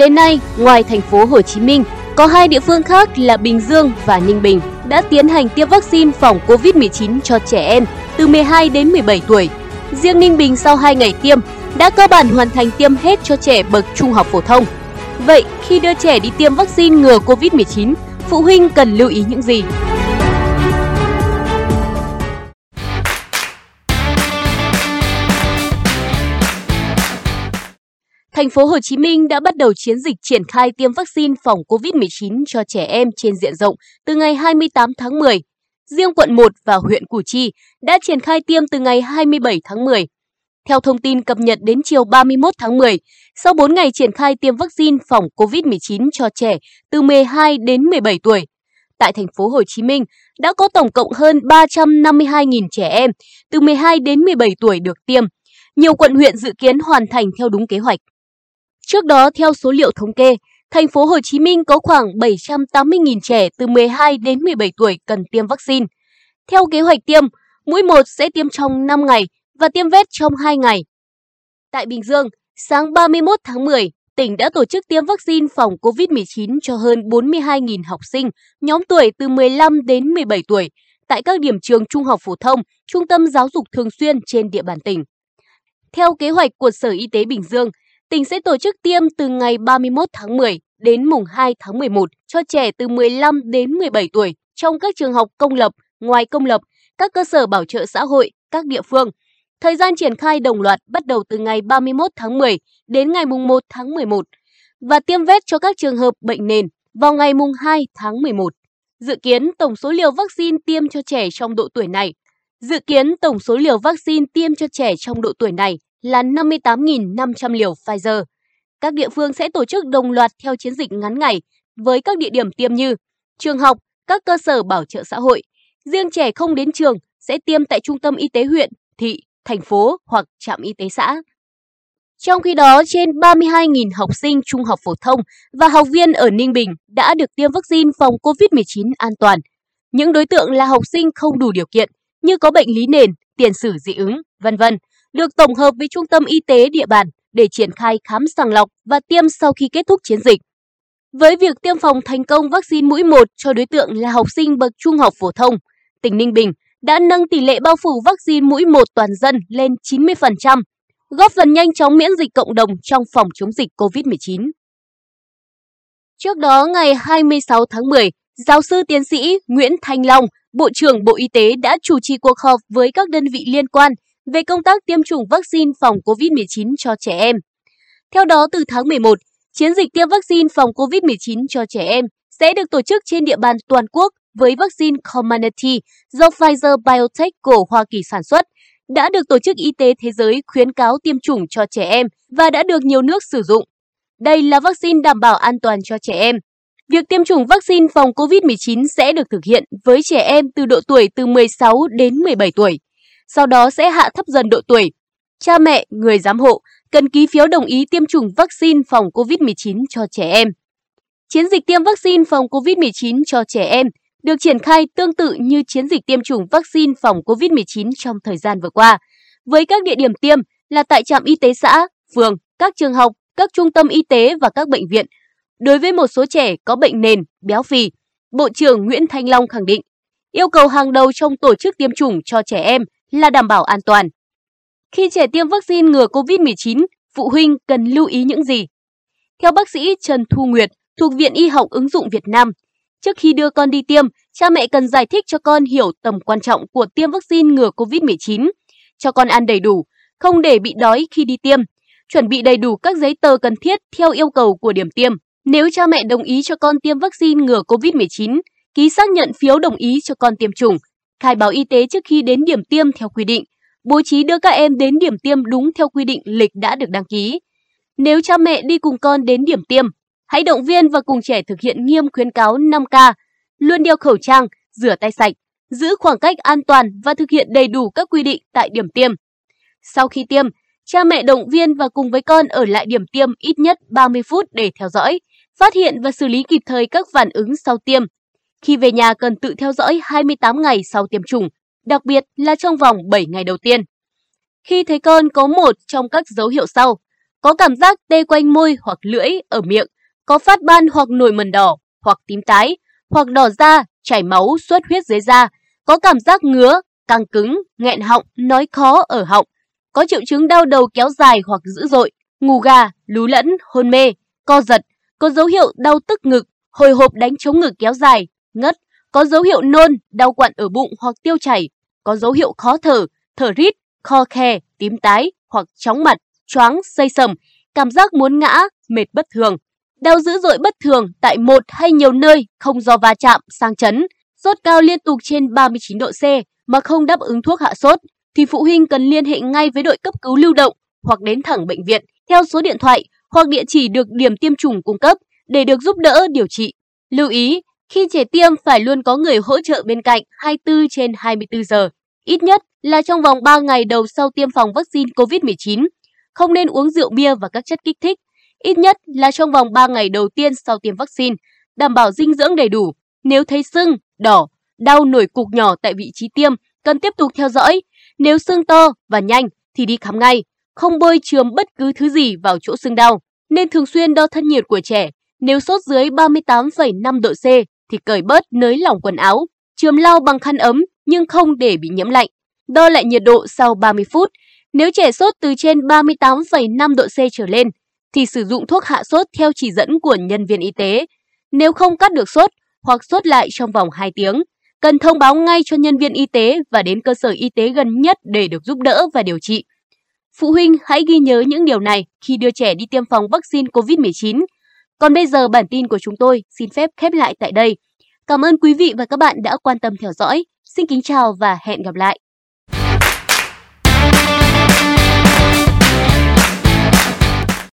Đến nay, ngoài thành phố Hồ Chí Minh, có hai địa phương khác là Bình Dương và Ninh Bình đã tiến hành tiêm vaccine phòng COVID-19 cho trẻ em từ 12 đến 17 tuổi. Riêng Ninh Bình sau 2 ngày tiêm đã cơ bản hoàn thành tiêm hết cho trẻ bậc trung học phổ thông. Vậy khi đưa trẻ đi tiêm vaccine ngừa COVID-19, phụ huynh cần lưu ý những gì? Thành phố Hồ Chí Minh đã bắt đầu chiến dịch triển khai tiêm vaccine phòng COVID-19 cho trẻ em trên diện rộng từ ngày 28 tháng 10. Riêng quận 1 và huyện Củ Chi đã triển khai tiêm từ ngày 27 tháng 10. Theo thông tin cập nhật đến chiều 31 tháng 10, sau 4 ngày triển khai tiêm vaccine phòng COVID-19 cho trẻ từ 12 đến 17 tuổi, tại thành phố Hồ Chí Minh đã có tổng cộng hơn 352.000 trẻ em từ 12 đến 17 tuổi được tiêm. Nhiều quận huyện dự kiến hoàn thành theo đúng kế hoạch. Trước đó, theo số liệu thống kê, thành phố Hồ Chí Minh có khoảng 780.000 trẻ từ 12 đến 17 tuổi cần tiêm vaccine. Theo kế hoạch tiêm, mũi 1 sẽ tiêm trong 5 ngày và tiêm vét trong 2 ngày. Tại Bình Dương, sáng 31 tháng 10, tỉnh đã tổ chức tiêm vaccine phòng COVID-19 cho hơn 42.000 học sinh nhóm tuổi từ 15 đến 17 tuổi tại các điểm trường trung học phổ thông, trung tâm giáo dục thường xuyên trên địa bàn tỉnh. Theo kế hoạch của Sở Y tế Bình Dương, tỉnh sẽ tổ chức tiêm từ ngày 31 tháng 10 đến mùng 2 tháng 11 cho trẻ từ 15 đến 17 tuổi trong các trường học công lập, ngoài công lập, các cơ sở bảo trợ xã hội, các địa phương. Thời gian triển khai đồng loạt bắt đầu từ ngày 31 tháng 10 đến ngày mùng 1 tháng 11 và tiêm vét cho các trường hợp bệnh nền vào ngày mùng 2 tháng 11. Dự kiến tổng số liều vaccine tiêm cho trẻ trong độ tuổi này Dự kiến tổng số liều vaccine tiêm cho trẻ trong độ tuổi này là 58.500 liều Pfizer. Các địa phương sẽ tổ chức đồng loạt theo chiến dịch ngắn ngày với các địa điểm tiêm như trường học, các cơ sở bảo trợ xã hội. Riêng trẻ không đến trường sẽ tiêm tại trung tâm y tế huyện, thị, thành phố hoặc trạm y tế xã. Trong khi đó, trên 32.000 học sinh trung học phổ thông và học viên ở Ninh Bình đã được tiêm vaccine phòng COVID-19 an toàn. Những đối tượng là học sinh không đủ điều kiện như có bệnh lý nền, tiền sử dị ứng, vân vân được tổng hợp với trung tâm y tế địa bàn để triển khai khám sàng lọc và tiêm sau khi kết thúc chiến dịch. Với việc tiêm phòng thành công vaccine mũi 1 cho đối tượng là học sinh bậc trung học phổ thông, tỉnh Ninh Bình đã nâng tỷ lệ bao phủ vaccine mũi 1 toàn dân lên 90%, góp phần nhanh chóng miễn dịch cộng đồng trong phòng chống dịch COVID-19. Trước đó, ngày 26 tháng 10, giáo sư tiến sĩ Nguyễn Thanh Long, Bộ trưởng Bộ Y tế đã chủ trì cuộc họp với các đơn vị liên quan về công tác tiêm chủng vaccine phòng COVID-19 cho trẻ em. Theo đó, từ tháng 11, chiến dịch tiêm vaccine phòng COVID-19 cho trẻ em sẽ được tổ chức trên địa bàn toàn quốc với vaccine Comirnaty do Pfizer Biotech của Hoa Kỳ sản xuất, đã được Tổ chức Y tế Thế giới khuyến cáo tiêm chủng cho trẻ em và đã được nhiều nước sử dụng. Đây là vaccine đảm bảo an toàn cho trẻ em. Việc tiêm chủng vaccine phòng COVID-19 sẽ được thực hiện với trẻ em từ độ tuổi từ 16 đến 17 tuổi sau đó sẽ hạ thấp dần độ tuổi. Cha mẹ, người giám hộ cần ký phiếu đồng ý tiêm chủng vaccine phòng COVID-19 cho trẻ em. Chiến dịch tiêm vaccine phòng COVID-19 cho trẻ em được triển khai tương tự như chiến dịch tiêm chủng vaccine phòng COVID-19 trong thời gian vừa qua, với các địa điểm tiêm là tại trạm y tế xã, phường, các trường học, các trung tâm y tế và các bệnh viện. Đối với một số trẻ có bệnh nền, béo phì, Bộ trưởng Nguyễn Thanh Long khẳng định, yêu cầu hàng đầu trong tổ chức tiêm chủng cho trẻ em là đảm bảo an toàn. Khi trẻ tiêm vaccine ngừa COVID-19, phụ huynh cần lưu ý những gì? Theo bác sĩ Trần Thu Nguyệt thuộc Viện Y học ứng dụng Việt Nam, trước khi đưa con đi tiêm, cha mẹ cần giải thích cho con hiểu tầm quan trọng của tiêm vaccine ngừa COVID-19, cho con ăn đầy đủ, không để bị đói khi đi tiêm, chuẩn bị đầy đủ các giấy tờ cần thiết theo yêu cầu của điểm tiêm. Nếu cha mẹ đồng ý cho con tiêm vaccine ngừa COVID-19, ký xác nhận phiếu đồng ý cho con tiêm chủng, khai báo y tế trước khi đến điểm tiêm theo quy định, bố trí đưa các em đến điểm tiêm đúng theo quy định lịch đã được đăng ký. Nếu cha mẹ đi cùng con đến điểm tiêm, hãy động viên và cùng trẻ thực hiện nghiêm khuyến cáo 5K, luôn đeo khẩu trang, rửa tay sạch, giữ khoảng cách an toàn và thực hiện đầy đủ các quy định tại điểm tiêm. Sau khi tiêm, cha mẹ động viên và cùng với con ở lại điểm tiêm ít nhất 30 phút để theo dõi, phát hiện và xử lý kịp thời các phản ứng sau tiêm khi về nhà cần tự theo dõi 28 ngày sau tiêm chủng, đặc biệt là trong vòng 7 ngày đầu tiên. Khi thấy con có một trong các dấu hiệu sau, có cảm giác tê quanh môi hoặc lưỡi ở miệng, có phát ban hoặc nổi mẩn đỏ hoặc tím tái, hoặc đỏ da, chảy máu, xuất huyết dưới da, có cảm giác ngứa, căng cứng, nghẹn họng, nói khó ở họng, có triệu chứng đau đầu kéo dài hoặc dữ dội, ngủ gà, lú lẫn, hôn mê, co giật, có dấu hiệu đau tức ngực, hồi hộp đánh chống ngực kéo dài, ngất, có dấu hiệu nôn, đau quặn ở bụng hoặc tiêu chảy, có dấu hiệu khó thở, thở rít, kho khe, tím tái hoặc chóng mặt, choáng, say sầm, cảm giác muốn ngã, mệt bất thường. Đau dữ dội bất thường tại một hay nhiều nơi không do va chạm, sang chấn, sốt cao liên tục trên 39 độ C mà không đáp ứng thuốc hạ sốt, thì phụ huynh cần liên hệ ngay với đội cấp cứu lưu động hoặc đến thẳng bệnh viện theo số điện thoại hoặc địa chỉ được điểm tiêm chủng cung cấp để được giúp đỡ điều trị. Lưu ý, khi trẻ tiêm phải luôn có người hỗ trợ bên cạnh 24 trên 24 giờ, ít nhất là trong vòng 3 ngày đầu sau tiêm phòng vaccine COVID-19. Không nên uống rượu bia và các chất kích thích, ít nhất là trong vòng 3 ngày đầu tiên sau tiêm vaccine, đảm bảo dinh dưỡng đầy đủ. Nếu thấy sưng, đỏ, đau nổi cục nhỏ tại vị trí tiêm, cần tiếp tục theo dõi. Nếu sưng to và nhanh thì đi khám ngay, không bôi chườm bất cứ thứ gì vào chỗ sưng đau. Nên thường xuyên đo thân nhiệt của trẻ. Nếu sốt dưới 38,5 độ C thì cởi bớt nới lỏng quần áo, chườm lau bằng khăn ấm nhưng không để bị nhiễm lạnh. Đo lại nhiệt độ sau 30 phút. Nếu trẻ sốt từ trên 38,5 độ C trở lên thì sử dụng thuốc hạ sốt theo chỉ dẫn của nhân viên y tế. Nếu không cắt được sốt hoặc sốt lại trong vòng 2 tiếng, cần thông báo ngay cho nhân viên y tế và đến cơ sở y tế gần nhất để được giúp đỡ và điều trị. Phụ huynh hãy ghi nhớ những điều này khi đưa trẻ đi tiêm phòng vaccine COVID-19. Còn bây giờ bản tin của chúng tôi xin phép khép lại tại đây. Cảm ơn quý vị và các bạn đã quan tâm theo dõi. Xin kính chào và hẹn gặp lại.